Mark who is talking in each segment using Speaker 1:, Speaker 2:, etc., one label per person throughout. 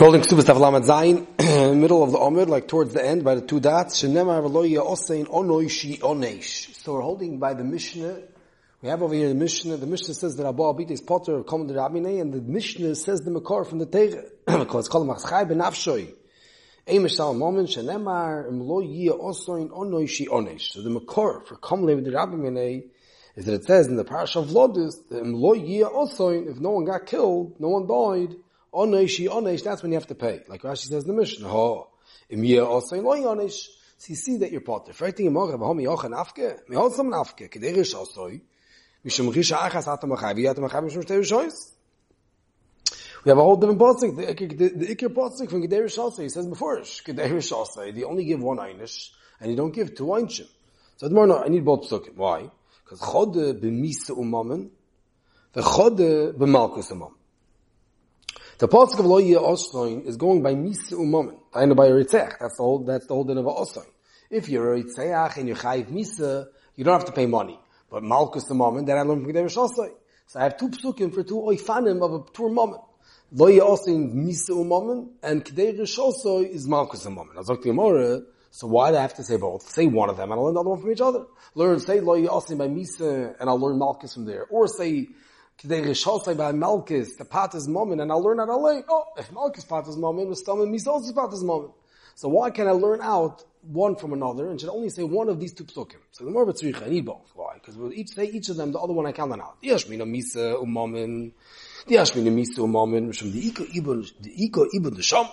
Speaker 1: Holding Ksubas Tavlamat Zayin, middle of the Omer, like towards the end, by the two dots. Shenemar v'lo osein onoi shi onesh. So we're holding by the Mishnah. We have over here the Mishnah. The Mishnah says that Abba Abit is Potter of Komand Rabinei, and the Mishnah says the Makor from the Teire. Because called Machschai ben Afshoi. Eimish Sal Momen, Shenemar imlo yia osein onoi shi onesh. So the Makor for Komand Rabinei is that it says in the Parasha of Lodus, that imlo yia osein, if no one got killed, no one died, Onesh, onesh, that's when you have to pay. Like Rashi says in the Mishnah. Oh, im yeh also loy onesh. So you see that you're potter. Ihr morgen, warum ich auch ein Afke? Mir hat so Afke. Kedere ist also. Mishum risha achas hat am Achai, wie hat am Achai, mishum shtei Rishois. We have a whole different posting. The, the, the Iker posting from Gedei Rishasai, he says before, Gedei Rishasai, they only give one Einish, and you don't give two Einshim. So tomorrow, no, I need both psukim. Why? Because Chode b'misa umamen, the Chode b'malkus umamen. The pasuk of lo osloin is going by misa umomen. I know by ritzech. That's the whole. That's the whole din of osloin. If you're a ritzeach and you're chayiv misa, you don't have to pay money. But malchus the moment that I learned from Gedei So I have two psukim for two oifanim of a tour moment. Lo osloin misa umomen and Gedei Rishosoi is malchus the moment. I was like the So why do I have to say both? Say one of them and I'll learn the other one from each other. Learn, say lo osloin by misa and I'll learn malchus from there. Or say K'dei rishosai by Malkis, the Pater's moment, and I'll learn out late. Oh, if Malkis Pater's moment was Stomach, Misos's Pater's moment. So why can I learn out one from another and should only say one of these two psukim? So the more I need both. Why? Because we'll each say each of them, the other one I count on out. Yashmina Misa um, umomin, Yashmina Misa um, umomin, from the Iko Ibn, the Iko Ibn the Sham.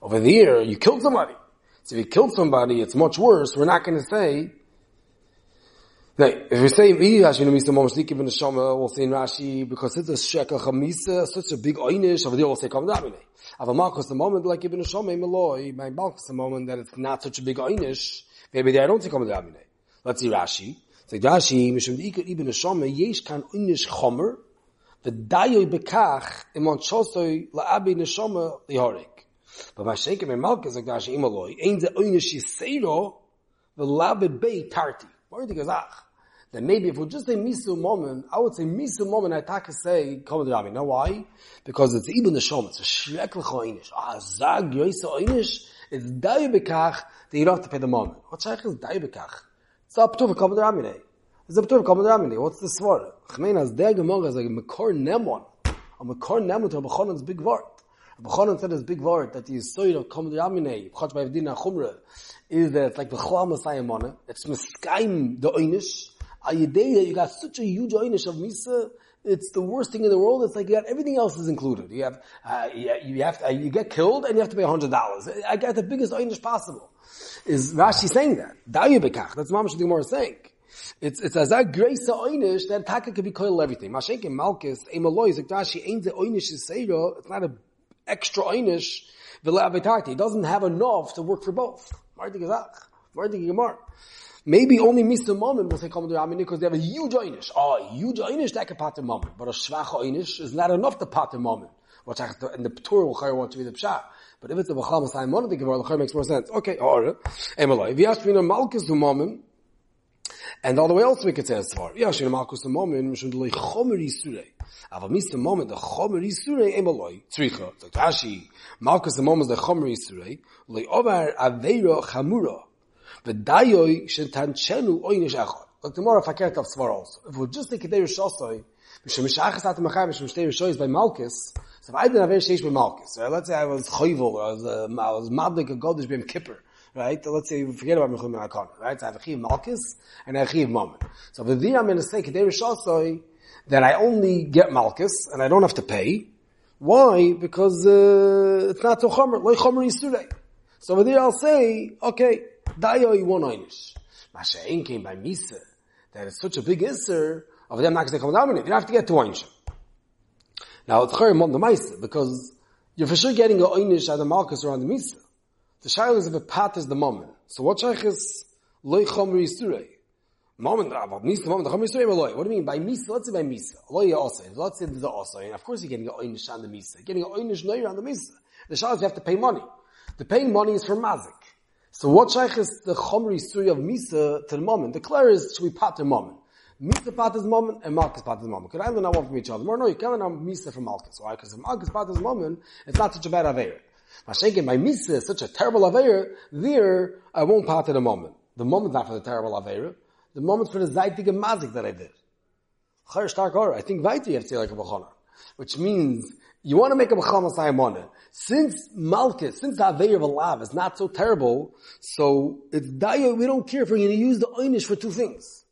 Speaker 1: Over there, you killed somebody. So if you killed somebody, it's much worse. We're not going to say now, if we say Misa Momoshlik in the Shama, we'll say in Rashi because it's a shekel chamisa, such a big einish. Over there, we'll say Kam Damine. Ava Malchus the moment like Ibn Shama Meloi, my Malchus the moment that it's not such a big einish. Maybe there I don't say Kam Damine. Let's see Rashi. Say Rashi Mishum Dikar Ibn Shama yesh kan einish chomer v'dayoy bekach imon chosoi la'abi neshama lihorik. But my shekel my Malchus like Rashi Imaloi ein ze einish yiseiro v'labed bei tarti. Do you Then maybe if we just say misu moment, I would say misu moment. I take say come to Know why? Because it's even the shom. It's a shreklich oinish. Ah, zag yoisa oinish. It's dayu bekach that you don't have to pay the moment. What shaykh is dayu bekach? It's up to come to Ramine. It's up to come to Ramine. What's the swar? Chmein der gemorah is like mekor nemon. A mekor nemon to a bechonon's big word. B'chonon said this big word that the Yisoid of Kom Yaminei, B'chot B'avdina Chumra, is that it's like the Chlam Masayimona, it's Miskaim the Oynish, Ayedei, you got such a huge Oynish of Misa, it's the worst thing in the world. It's like you got everything else is included. You have, uh, you, you have, to, uh, you get killed and you have to pay hundred dollars. I got the biggest oynish possible. Is Rashi saying that? Dayu bekach. That's Mamash the Gemara saying. It's it's as a grace oynish that taka could be coiled everything. Mashenke Malkus, Emaloy, Zakdashi, ain't the oynish is Seiro. It's not a extra einish He doesn't have enough to work for both. Maybe only Mr. Moment will to Ramini because they have a huge einish. Oh, a huge einish that can pat the moment, but a schwach einish is not enough to pat the. Which I, in the Torah will want to be the pshat. But if it's a Bachal Masai Mon, the Gemara makes more sense. Okay, alright. Emelai. If you ask me the Malchus moment, and all the way else we could say as far. Yashin Malchus moment, Mishun Loi Chomer Yisurei. Mis the moment the Chomer Yisurei Emeloi, Tzricha, the Tashi, Malchus the moment the Chomer Yisurei, Loi Ovar Aveira Chamura, V'dayoi Shetanchenu Oynish Echot. Like if I can't have Svar also. If we just take a day Rishosoi, Mishum Mishachas At Machai, Mishum Shtei Rishois by Malchus, so if I didn't have any Sheish by Malchus, right? let's say I was Choyvel, I was, uh, I was Madlik, a Godish Bim Kippur, right? Let's say we forget about Mechum Akon, right? So I have a Chiv Malchus and a Chiv Moment. So the day I'm going to say Kedei Rishosoi, that I only get Malchus and I don't have to pay. Why? Because uh, it's not so chomer, like chomer yisurei. So over there I'll say, okay, dayo one einish. Masha came by Misa, that it's such a big isser, of them not going to come down You don't have to get to einish. Now it's chayim on the Misa, because you're for sure getting a einish out of Malchus around the Misa. The shaila is if it pat is the moment. So what shaykh is loy chomer yisurei? Moment, about Misa, moment, the Chomer Yisrael What do you mean by Misa? Let's say by Misa. Aloy also. Let's say the. And of course you're getting an Oynish on the Misa. Getting an Oynish Noyer on the Misa. The Shah you have to pay money. The paying money is for Mazik. So what Shaykh is the Chomer Yisrael of Misa to the moment? The clear is should we pat the moment. Misa Pater's moment and Malchus Pater's moment. Could I learn one from each other? More no, you can't learn Misa from Malchus. Why? Because if Malchus Pater's moment, it's not such a bad Aveir. Mashenkin, my Misa is such a terrible Aveir, there, I won't part at the moment. The moment for the terrible Aveir. The moment for the Zaitige Mazik that I did. I think Vaiti have to say like a Bechana. Which means, you want to make a Bechama Sayamona. Since Malchus, since the Aveir of Alav is not so terrible, so it's Daya, we don't care if we're going to use the Einish for two things.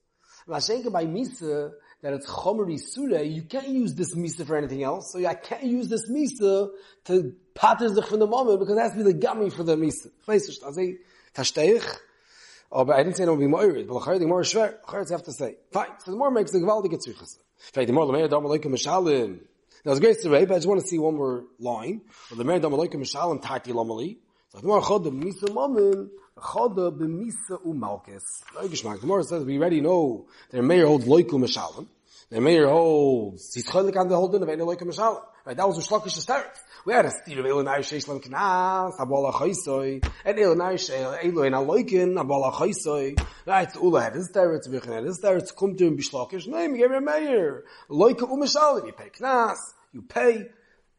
Speaker 1: Mashenka by Misa, that it's Chomeri Surah, you can't use this Misa for anything else, so I can't use this Misa to pater sich from the moment, because it has to be the gummy for the Misa. Weiß ich, also, verstehe ich? Aber I didn't say no be more, but the more schwer, I have to say. Fine, so the more makes the gewaltige Zwichas. Vielleicht the the more, the more, the more, now it's great to read, but I just want to see one more line. Well, the Meir Damaloika Mishalim Tati Lomali. So the more Choda B'misa Mamin, Choda B'misa Umalkes. No Geschmack. The more says we already know their Meir holds Loiku Mishalim. Their Meir holds, he's cholik on the whole din of Eino Loiku Mishalim. Right, that was a Shlokish start. We had a steer of Elonai Sheish Lam Knas, Abola Chaisoy, and Elonai Sheish Eloin Aloikin, Abola Chaisoy. Right, Ula had his teretz, Vichin had his teretz, come to him Bishlokish, you give him Meir. Loika Umishalim, you pay Knas, you pay,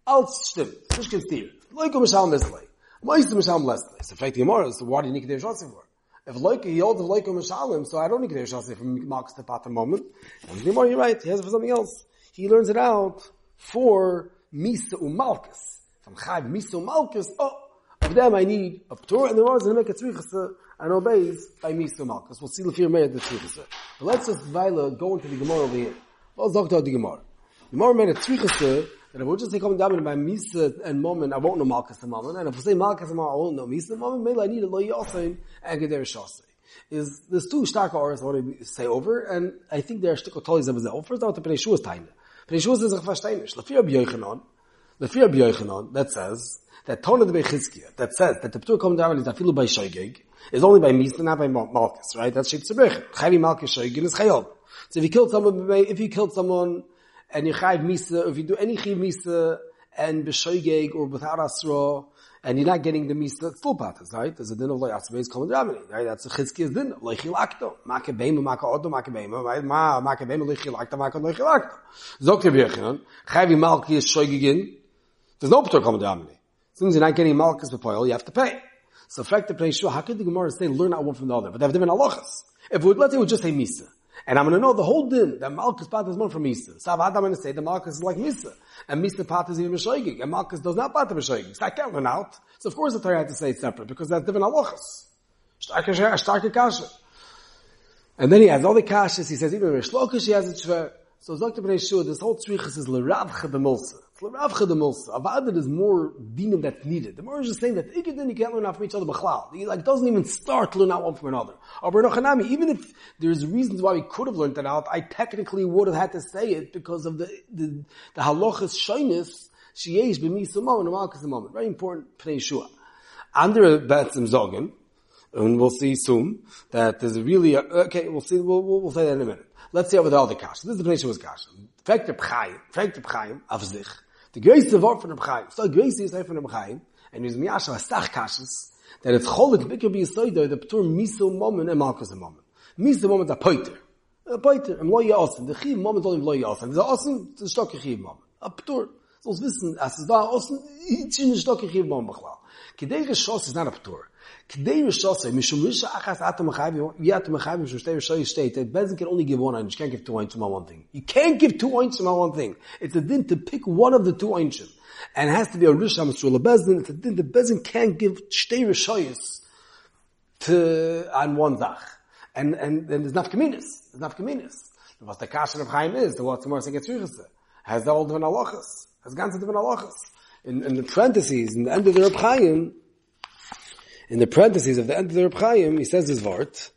Speaker 1: als stimmt. Ist kein Stier. Loika Umishalim Lesley. Moist Umishalim Lesley. So, fact, the Gemara, so why do you need Kedesh Shotzi for? If Loika, he holds of Loika Umishalim, so I don't need to Shotzi from Marks to Pat moment. And the Gemara, you're right, he has it for something else. He learns it out for Misa Umalkus from Chayv Miso Malchus, oh, of them I need a Torah, and the ones that make a Tzrichasa and obeys by Miso Malchus. We'll see the fear made the Tzrichasa. But let's just, Vaila, go into the Gemara over here. Let's talk about the Gemara. The Gemara made a Tzrichasa that if we'll just coming down by Misa and Moment, I won't know Malchus the Moment, and if we say Malchus the Moment, I won't know Misa the Moment, maybe I need a Lo Yosef and Geder Shosei. Is, there's two stark hours I want to say over, and I think there are shtikot tolis of the First, I want to Pnei Shuas Taina. Pnei Shuas is a Chvashteinish. Lafir fear of Yochanan that says that Tona the Bechizkiya that says that the Ptur Kom Davar is afilu by Shoigig is only by Misa, not by Malchus, right? That's Shit Tzibich. Chavi Malchus Shoigig is Chayob. So if you killed someone, if you killed someone and you Chayiv Misa, if you do any Chayiv Misa and B'Shoigig or without Asra, and you're not getting the misa, full patas, right? There's a din of like atzbeis kol dramini, right? That's a chizkiya's din, like chilakto, maka beima, maka odo, maka beima, right? Ma, maka beima, like chilakto, maka like chilakto. Zokte v'yechinon, chavi malki is shoigigin, there's no P'tur Kol Damini. As soon as you're not getting Malchus B'Poil, you have to pay. So, fact the place, how could the Gemara say learn out one from the other? But they have different halachas. If we, would, let's say we just say Misa. And I'm going to know the whole din that Malchus Pat is one from Misa. So I'm going to say the Malchus is like Misa. And Misa Pat is even Meshoigig. And Malchus does not Pat Meshoigig. So I can't learn out. So of course the Torah had to say it separate because that's different halachas. And then he has all the kashas. He says even Rish Lakish he has it shver. So Dr. Bnei Shua, this whole tzrichas is l'ravcha b'mulsa. L'ravcha b'mulsa. Avad is more dinim that's needed. The more is just saying that ikadin you can't learn out from each other b'chlal. He like doesn't even start to learn out one from another. Or even if there's reasons why we could have learned that out, I technically would have had to say it because of the the, the halachas shyness sheyesh b'misumah and malchus moment. Very important Pnei Shua. Under Betzim Zogin, and we'll see soon that there's really a, okay. We'll see. We'll, we'll, we'll say that in a minute. Let's see over the other. This is the place was kash. Fragt der Bchaim, fragt der Bchaim auf sich. the greatest of all from the Chaim. So the greatest is from the Chaim, and he's miyasha a sach kashis, that it's cholik bikir bi yisoido, the ptur miso momen and malchus momen. Miso momen a poiter. A poiter, am loya osen. The chiv momen dolim loya osen. The osen, the stokke chiv momen. A ptur. So wissen, as es da osen, ich in the stokke chiv momen bachlau. Kedei rishos is not a ptur. Kdei Rishose, Mishum Risha Achas Atom Mechayim, Yat Mechayim, Mishum Shtei Rishoy State, that Bezin can only give one oinch, you can't give two oinchim on one thing. You can't give two oinchim on one thing. It's a din to pick one of the two oinchim. And it has to be a Risha Masrula Bezin, it's a din that Bezin can't give Shtei Rishoyis to, on one Zach. And, and, and there's nafkaminis. There's nafkaminis. What the Kashan of Chaim is, the what's the more saying it's has the old different halachas. Has ganze different halachas. In, in the parentheses, in the end of the Reb Chaim, in the parentheses of the end of the Reb Chaim, he says this vort.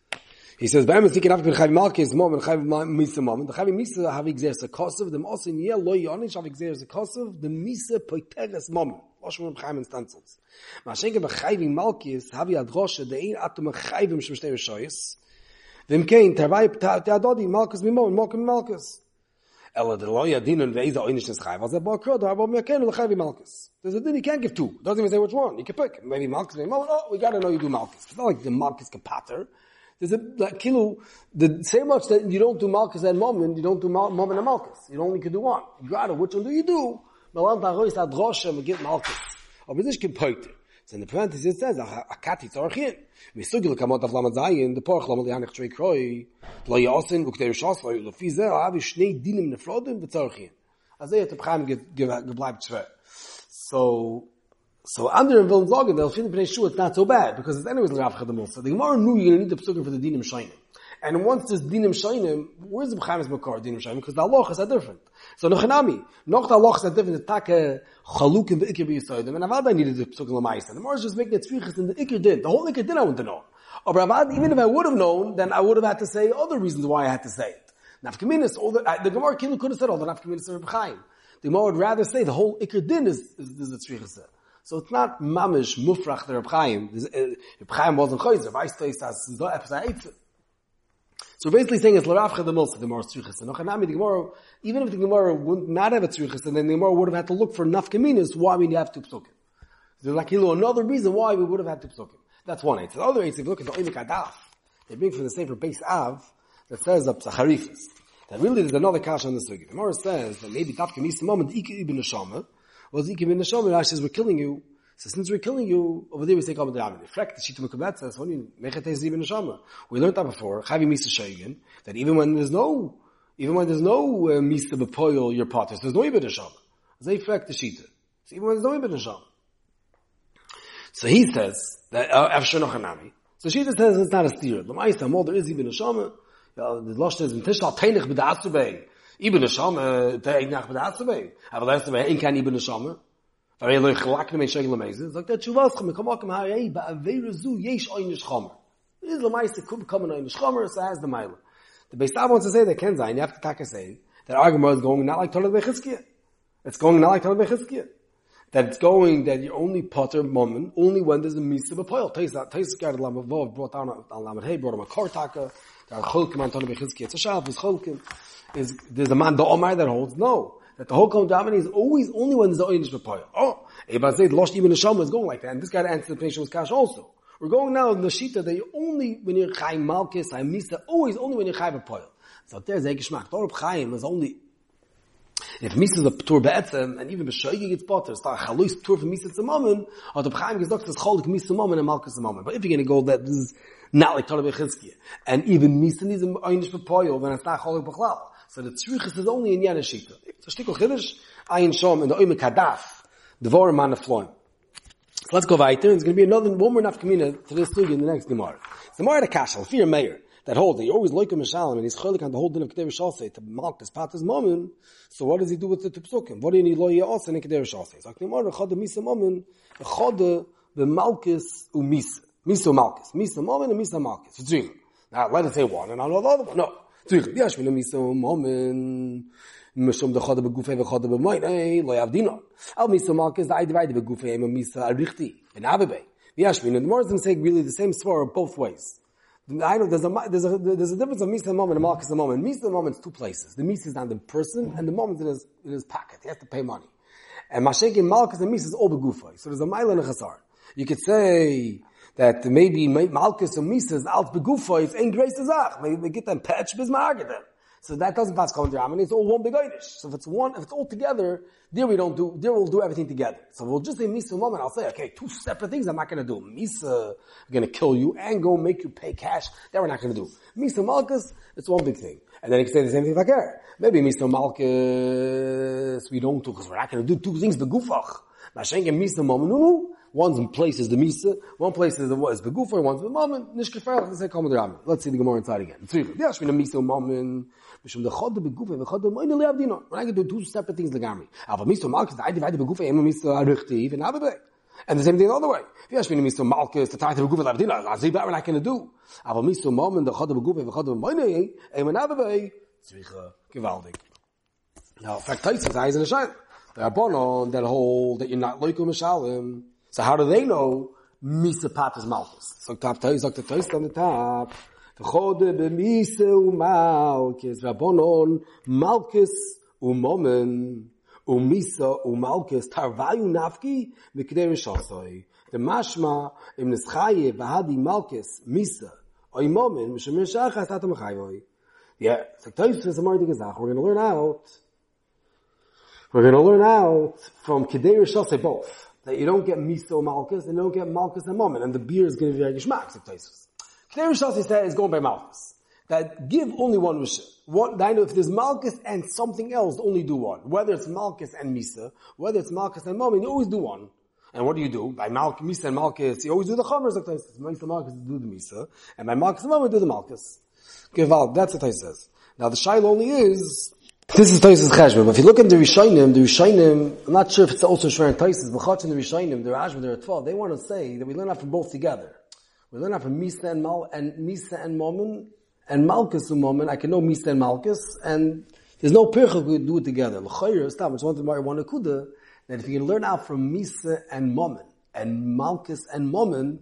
Speaker 1: He says, "Ba'am thinking after Chaim Malkis mom and Chaim Misa mom. The Chaim Misa have exerts a kosev. The also in year lo yonish have exerts a kosev. The Misa poiteres mom. Wash Reb Chaim and stencils. Mashenke b'Chaim Malkis have yad roshe the ein atom Chaim shmeshtei shoyes. Vim kein tavai teadodi Malkis mimon Malkim Malkis. Ella the lo yadinun veiza oinish nes Chaim. Was a bakro da abo mekenu l'Chaim Malkis. There's a din you can't give two. Doesn't even say which one. You can pick. Maybe Malchus, maybe Malchus. Oh, we gotta know you do Malchus. It's not like the Malchus Kapater. There's a, like, kilo, the same much that you don't do Malkus and Moment, you don't do Moment and Malkus. You only can do one. You got it. Which one do you do? Melant HaRois HaDrosha, get Malkus. Aber can poite. So in the parenthesis it says, a kati tzorchin. Misugil kamot av lamad zayin, the porch lamad lihanich trei kroi, lo yasin, ukter shas, lo lefi zeh, avi shnei dinim nefrodim, v'tzorchin. Also yet the Chaim gebleibt zwer. So, so under in Vilna Zogin, they'll feel the sure it's not so bad, because it's anyways Rav Chadamol. So the Gemara knew you're going to need the psukim for the dinim shaynim. And once this dinim shaynim, where's the B'chaim's Makar dinim shaynim? Because the halachas are different. So Nochanami, noch the halachas are different, the take chaluk in the ikir b'yisoidim, and Avad needed the psukim l'maisa. The Gemara is just making it tzvichas in the ikir din. The whole ikir din I to know. Or Avad, even if I would have known, then I would have had to say other reasons why I had to say it. Nafkaminis, all the, the Gemara could have said all the Nafkaminis of Chaim. The Gemara would rather say the whole ikir din is, is, is the tzvichas so it's not mamish mufrach the Reb Chaim. Uh, Reb Chaim wasn't chayzer. Weißt du, as so etwas So basically saying it's l'rafcha the milsa, the more tzrichas. And the Gemara, even if the Gemara would not have a tzrichas, then the Gemara would have had to look for nafkaminas, why we have two psukim. There's like, you another reason why we would have had two psukim. That's one eight. The other eight, if you look at the Oinik Adaf, they bring from the same for base Av, that says up Zacharifas. That really there's another kash on the sugi. The Gemara says that maybe Tafka Misa Moment, Ika Ibn Neshama, was Ikim in the Shomer, Rashi says, we're killing you. So since we're killing you, over there we say Kabbalah Dramid. Frek, the Shita Mekabet says, when you make it the Shomer. We learned that before, Chavi Misa Shaygin, that even when there's no, even when there's no uh, Misa Bepoil, your potters, there's no Ibn Shomer. They frek the Shita. So even when there's no Ibn Shomer. So he says, that, uh, Afsher Nochanami. So Shita says it's not a steer. The Ma'isa, more there is Ibn Shomer. The Losh says, Tishtal Teinich B'da'atzubei. Ibn Neshama, der Eignach mit Atzabei. Aber das ist ein kein Ibn Neshama. Aber er loich lak ne Mensch Egel Meise. Sagt der Tshuvas, chum, kom ha, ei, ba aveir zu, yesh oin Neshama. This is the Meise, kum, come oin Neshama, so has the Meile. The Beis Tav wants to say, that can say, you have to take say, that argument is going not like Tolet Bechizkiya. It's going not like Tolet Bechizkiya. That it's going that you only potter moment, only when there's a Misa B'poil. Tais, Tais, Gard Lamavov brought down on Lamed Hey, brought a Kartaka, there are Cholkim on Tolet Bechizkiya. It's a Shabbos, Cholkim is there's a man the Omar that holds no that the whole Kol Damini is always only when there's the Oynish B'Poyel. Oh, Eba said Losh the Shama is going like that, and this guy answered the patient was Kash also. We're going now in the Shita that you only when you're Chaim Malkis, Chaim Misa, always only when you're Chaim B'Poyel. So there's a Geshmak. Torah Chaim is only if Misa is a Ptur Be'etzem, and even B'Shoigi gets potter, it's not Chaluis Ptur for Misa Tzamomen, or the Chaim gets Dr. Cholik Misa Momen and Malkus Momen. But if you're going to go that this is not like Torah Bechizkiya, and even Misa needs an Oynish B'Poyel, then it's not Cholik B'Chlal. So the tzrichus is only in Yana Shita. So shtikol chiddush, ayin shom, in the oime kadaf, devorim man afloim. So let's go weiter. There's going to be another, one more nafkamina to this thing in the next Gemara. The Gemara the Kashal, fear mayor, that holds that you always like a Mishalim, and he's cholik on the whole din of Kedev Shalsei, to Malkus Patas Momen, so what does he do with the Tupsukim? What do you need lo also in Kedev Shalsei? So Gemara, chada misa Momen, chada the Malkus umisa. Misa Malkus. Misa Momen and Misa Malkus. Now, let us say one, and Zug, ja, ich will mich so momen. Mir schon da hat aber gufe, wir hat aber mein, ey, eh, lo ja dino. Al mich so mag ist da beide gufe, immer mich so richtig. In habe bei. Ja, ich will, and say really the same swear both ways. I know there's a there's a there's a difference of misa and moment and markis and moment. Misa and moment is two places. The misa is on the person and the moment is in his pocket. He has to pay money. And mashek in markis and misa is all the gufa. So there's a mile and a chasar. You could say that maybe Malchus and Mises alt begufa is ein grace zach. Maybe they get them patch bis margaret. So that doesn't pass Kol Dramini. It's all one big einish. So if it's one, if it's all together, there we don't do, there we'll do everything together. So we'll just say Misa moment. I'll say, okay, two separate things I'm not to do. Misa, I'm uh, going to kill you and go make you pay cash. That we're not to do. Misa Malchus, it's one big thing. And then you can say the same thing like i care. Maybe Misa Malchus, we don't do, because we're not to do two things, the gufach. Mashenke Misa moment, no, no. One in place is the misa, one place is the what is the gufa, one's the mamen, nish kefer, this say come drama. Let's see the gemara inside again. It's really, yeah, the misa and mamen, mishum the chod the gufa, the chod the mamen, the abdino. When I to do two separate things, the gamri. Ava misa and the idea of the gufa, ema misa, a ruchti, even have. And the same thing the other way. If you ask me to meet some Malkus, the title of Gubba Labdina, I'll see better what I can do. I will meet some mom and the Chod of Gubba, the Chod of Moine, and the I have a way, it's like a Now, in fact, Tyson's is in the shine. The are born on that hole that you're not like a Mishalim. So how do they know Misa Patas Malchus? So top Toys, Dr. Toys on the top. V'chode b'misa u'malkis, Rabbonon, Malchus u'momen, u'misa u'malchus, tarvayu nafki, v'kdei rishosoi. The mashma, im nischaye v'hadi Malchus, Misa, Oy momen, mishum shachas atam chayvoy. Yeah, like Toys is a more. We're going to learn out. We're going to learn out from Kedei Rishos both that you don't get miso malchus and you don't get malchus and moment, and the beer is going to be very geschmack. Like Toys. Kedei Rishos said is going by malchus. That give only one rishon. What I know if there's malchus and something else, only do one. Whether it's malchus and misa, whether it's malchus and moment, you always do one. And what do you do? By Mal- Misa and Malchus, you always do the Chomers like Taisus. Misa Malchus, do the Misa. And by Malchus and Malchus, do the Malchus. Gewalt, that's what Taisus says. Now the Shail only is, this is Taisus Cheshbon, if you look in the Rishayim, the Rishayim, I'm not sure if it's also Shver and Taisus, but Chach and the Rishayim, the Rashba, there are 12, they want to say that we learn out from both together. We learn out from Misa and Mal, and Misa and Momen, and Malchus and Momen, I can know Misa and Malchus, and there's no pircha we do it together. L'chayr, stop, it's one to one akuda, that if you can learn out from Misa and Momen, and Malchus and Momen,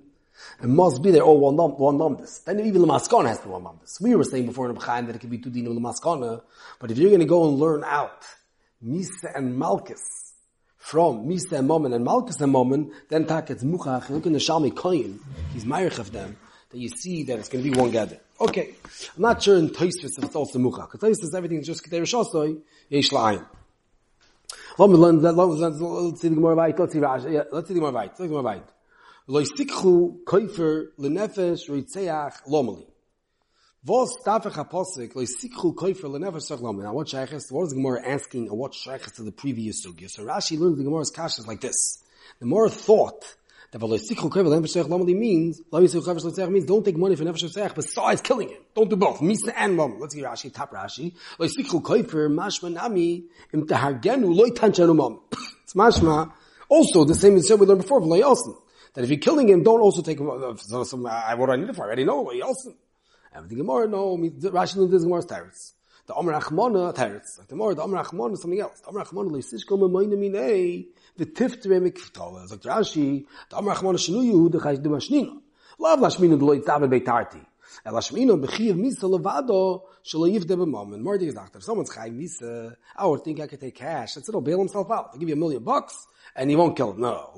Speaker 1: it must be there all one num, one numbers. Then even the maskana has to be one numbers. We were saying before in the B'chaim that it could be two dinim the maskana, but if you're going to go and learn out Misa and Malchus from Misa and Momen and Malchus and Momen, then tak it's muchach. Look in the Shalmi Koyin, he's ma'irich of them, that you see that it's going to be one gather. Okay, I'm not sure in Toysvis if it's also muchach. Because Toysvis everything just Kedei Rishosoi, Yesh that. Let's see the Gemara. Let's see Rashi. Let's see the Gemara. Let's see the Gemara. Lo yisikchu koifer lenefesh roitzeach lomali. Vos tafech haposik lo yisikchu koifer lenefesh roitzeach lomali. Now what shaykhis? What is the Gemara asking? Or what shaykhis to the previous sugya? So Rashi learns the Gemara's kashas like this. The more thought that lo yisikchu koifer lenefesh roitzeach lomali means lo yisikchu koifer roitzeach means don't take money for nefesh roitzeach besides killing it. Don't do both. Misa and mom. Let's get Rashi. Top Rashi. Lo yisikchu koifer mashma nami im tahargenu lo yitanchanu mom. It's mashma. Also, the same as we learned before, yosin that if you're killing him, don't also take him, uh, so, so, I, what do I need it for? I already know, what else? And the Gemara, no, Rashi knows this Gemara's teretz. The Omer Achmona teretz. The more, the Omer Achmona is something else. The Omer Achmona, leisishko memoyne the tiftere mikftole. It's like Rashi, the Omer Achmona shenu Yehuda chaysh du mashnina. Lav lashmina d'lo yitzave beitarti. El lashmina b'chiv misa levado, someone's chayv misa, oh, I would think I could take cash. That's it, he'll bail himself out. I'll give you a million bucks, and he won't kill him. No.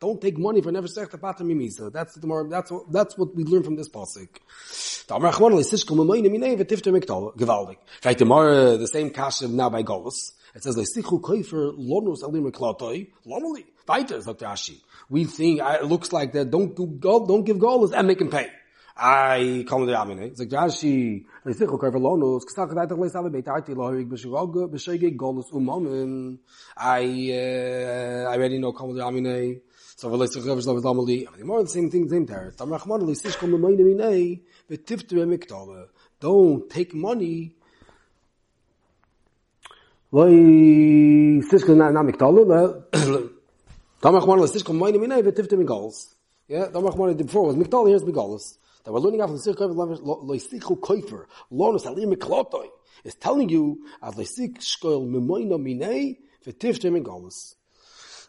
Speaker 1: Don't take money for never sech tapata mimisa. That's the more, that's what, that's what we learn from this pasuk. Gewaldig. Right, the same kasha now by Golus. It says, Leisichu koifer lonus alim lomali. Weiter, sagt Rashi. We think, it looks like that, don't do, don't give Golus and make him pay. ay kommen der amine. Ze gashi i sikh ko ver lonos da khada der lesa be tayti lo ik besh rog be shig golos um mamen ay uh, i already know kommen der amine. So vel ze khavs lo betamli aber more the same thing in there tam rahman li sis kommen mine min ay be tift be miktaba don't take money. Vay sis ko na miktaba lo tam rahman li sis kommen mine min ay be tift be golos Yeah, that's what I wanted to do before. It was McDonald's, here's McDonald's. That we're learning out from the Sirkov Loisichu Koifer, Lonus Alim Miklotoi, is telling you, as Loisik Shkoil Mimoino Minei, V'tiftem in Golus.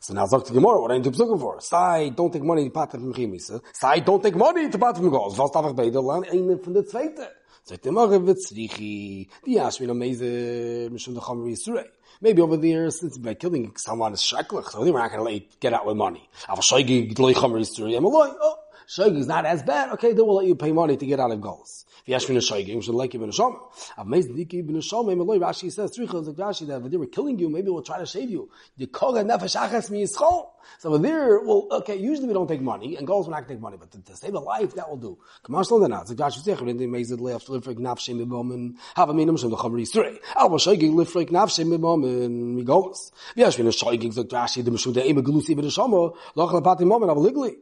Speaker 1: So now talk to Gemara, what are you looking for? Sai, don't take money to pat from Chimisa. Sai, don't take money to pat from Golus. Was darf ich beide lernen? Einen von der Zweite. Sagt der Mache wird Zrichi. Die Ashmin Ameze, Mishum the Chomer Yisrei. Maybe over there, since by killing someone is sheklich, so we're not going to let get out with money. I'll show you Chomer Yisrei. Like, oh, Shoig is not as bad, okay, they will let you pay money to get out of goals. If you ask me to Shoig, you should like Ibn Shom. Amazing Diki Ibn Shom, Emeloi, Rashi says, chills like Rashi, that if they were killing you, maybe we'll try to save you. The Koga Nefesh Achas Mi Yischol. So there, well, okay, usually we don't take money, and goals will not take money, but to, to save a life, that will do. Slow down now. Like Rashi says, they made it live for Shem Mibomen, have a minimum Shem the Chomer Yisrei. Alba Shoig, live for Gnaf Shem Mibomen, mi goals. You to Shoig, like Rashi, Mishum, the Ema Gelusi Ibn Shom, Loch Lapati Moment, Aval Ligli.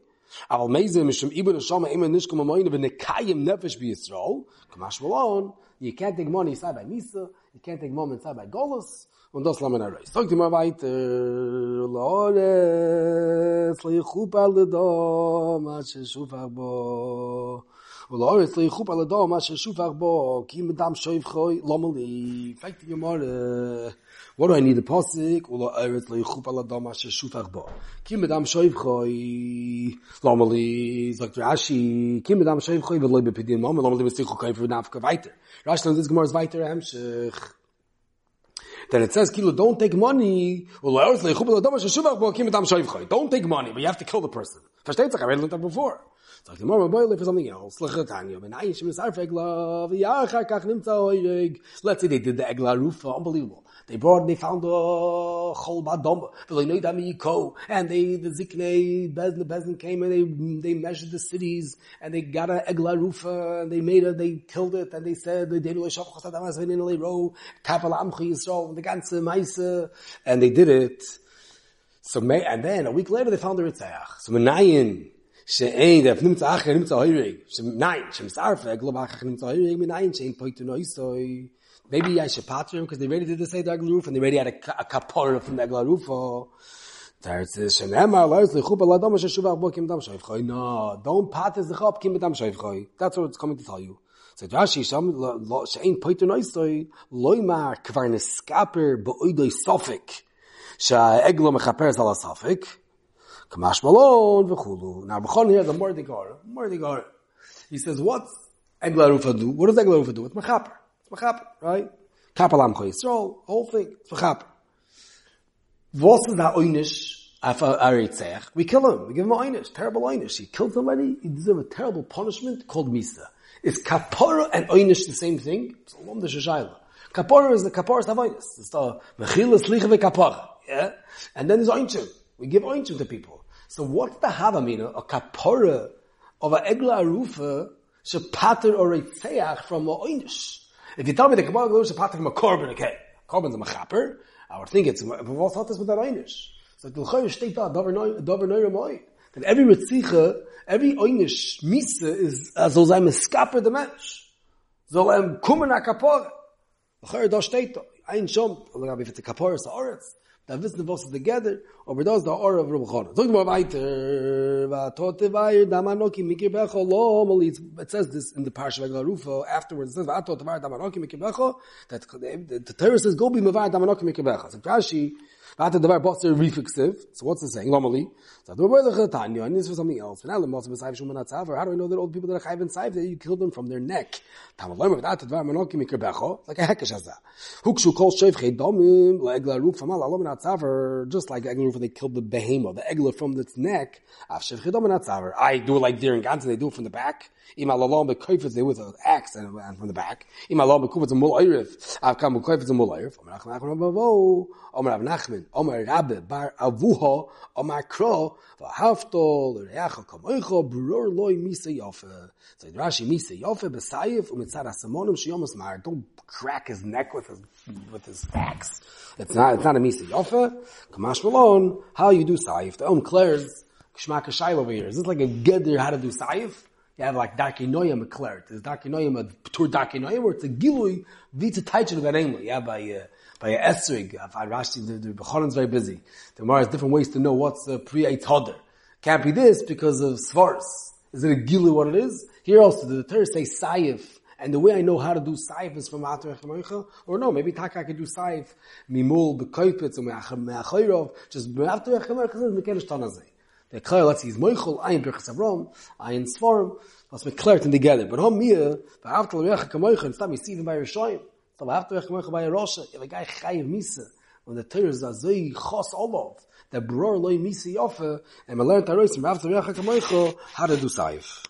Speaker 1: אבל מייזה משום איבן השמה אימן נשכם המוינה ונקיים נפש בישראל, כמש מלון, you can't take money inside by Misa, you can't take money inside by Golos, und das lassen wir reis. Sagt immer weiter, Lores, leichub alle da, masche schufach bo, ולאורץ ליחופ על הדום, מה ששופך בו, כי מדם שויב חוי, לא מלי, פייק די גמורה. What do I need a posik? Ula eretz leichup ala dama she shufach bo. Kim medam shoiv choy, lomali, sagt Rashi, kim medam shoiv choy, v'loi bepidim mom, lomali besichu koy for nafka weiter. Rashi, this Gemara is weiter, hemshich. then it says, Kilo, don't take money. Don't take money, but you have to kill the person. Versteht sich? I read it before. Sagt die Mama, boy, for something else. Lechatanya, ben ayin shem esarf egla, v'yachar kach nimtza oirig. Let's say they did the egla rufa, unbelievable. They brought, and they found a chol badom, and they, the ziknei, bezin, the bezin came and they, they measured the cities, and they got an egla rufa, and they made it, they killed it, and they said, they did amas v'nin leiro, kapal amchi yisrael, the ganze meise, and they did it. So, and then a week later they found the Ritzayach. So, Menayin, שאין, דף נמצא נמצא נמצא שאין Maybe I should patch him because they already did the Seder Roof and they already had a, a kapora from the Egla roof. There's this Shenema, Lars, Ladom, Bo, Kim Dam No, don't pat as the Kim Dam Shoivchoi. That's what it's coming to tell you. So Rashi, Shein Poitu Noisoi, Loimar, Kvar Neskaper, Bo, Oidoi, Sofik. Sha'eglo Sofik. Kamash Malon v'chulu. Now, b'chol here, the more they. He says, what's Egla Rufa do? What does Egla Rufa do? It's Mechaper. It's Mechaper, right? Kapal Amcho Yisrael, whole thing. It's Mechaper. What is that Aritzech? We kill him. We give him oinish. Terrible oinish. He killed somebody. He deserves a terrible punishment called Misa. Is kapara and oinish the same thing? It's a lom. Kapara is the kapara savonis. It's the mechila slicha kapara. Yeah? And then there's oinchim. We give oinchim to people. So what's the Havamina, a kapora of a egla arufa, pater or a tzeach from a oinish? If you tell me the kapora goes pater from a korban, okay, korban's a mechaper, I would think it's, what's hot is with that oinish? So the l'choyer steht da, dover neure moi. That every ritzicha, every oinish, misa is, soll sein meskaper the mensch. Soll er kommen a kapora. L'choyer da steht da. Ein Schom, oder if it's a kapora, it's a oretz. Da wissen was together aber das da or of Rabban so mal weiter va tote vai da manoki mikir becho lo mal it says this in the parsha of Rufo afterwards it says va tote vai da manoki mikir becho that the, the terrorist says go be mavad da manoki mikir becho. So Rashi Vat the var botzer refixive. So what's it saying? Tanya and this for something else. How do I know that old people that are chayv and that you killed them from their neck? Like a hekesh that. Hukshu kol shev chedomim leegla ruf famal alom atzav just like egla ruf they killed the behemoth the egla from its neck. Af shev chedomim atzav. I do it like deer and gans they do it from the back. Ima lalom bekoifetz they with an axe and, and from the back. Ima lalom bekufetz a mul oirif. Av kam bekoifetz a mul oirif. Omer achman achman bavo. Omer Rabbe bar Avuha Omer Kro V'haftol Reacha Kamoicho Bror Loi Misa Yofe. So Rashi Misa Yofe B'Sayif Umitzad Asamonim Shiyomas Mar. Don't crack his neck with his with his axe. It's not it's not a Misa Yofe. Kamash Malone. How you do Sayif? The Om Claire's Kshmak over here. Is this like a Geder how to do Sayif? You have like Darki Noyam declared. There's Dakinoyim a tour Darki Noyam, where it's a Gilui, Vita Taichin Garemli. Yeah, by, uh, by Esrig, Rashi, the, the Bechorin's very busy. Gemara has different ways to know what's the pre-Eitz Hodder. Can't be this because of Svaris. Is it a Gilu what it is? Here also, the Torah say Saif, and the way I know how to do Saif is from Atar Echamoicha, or no, maybe Taka I could do Saif, Mimul, Bekoipitz, or Me'achayrov, just Atar Echamoicha is Mekelish Tanazeh. der kai lat iz moichol ein durch sabrom ein swarm was mit klert in de gelle. But hom mir ba aftel rech kemoichol stam mit sieben bei rechaim Da ba aftel rech kemoichol bei Rosh, ev gei khay misse und der teuer za zei khos obot der bror loy misse yofe em lernt a rosh mit aftel rech kemoichol hat du saif.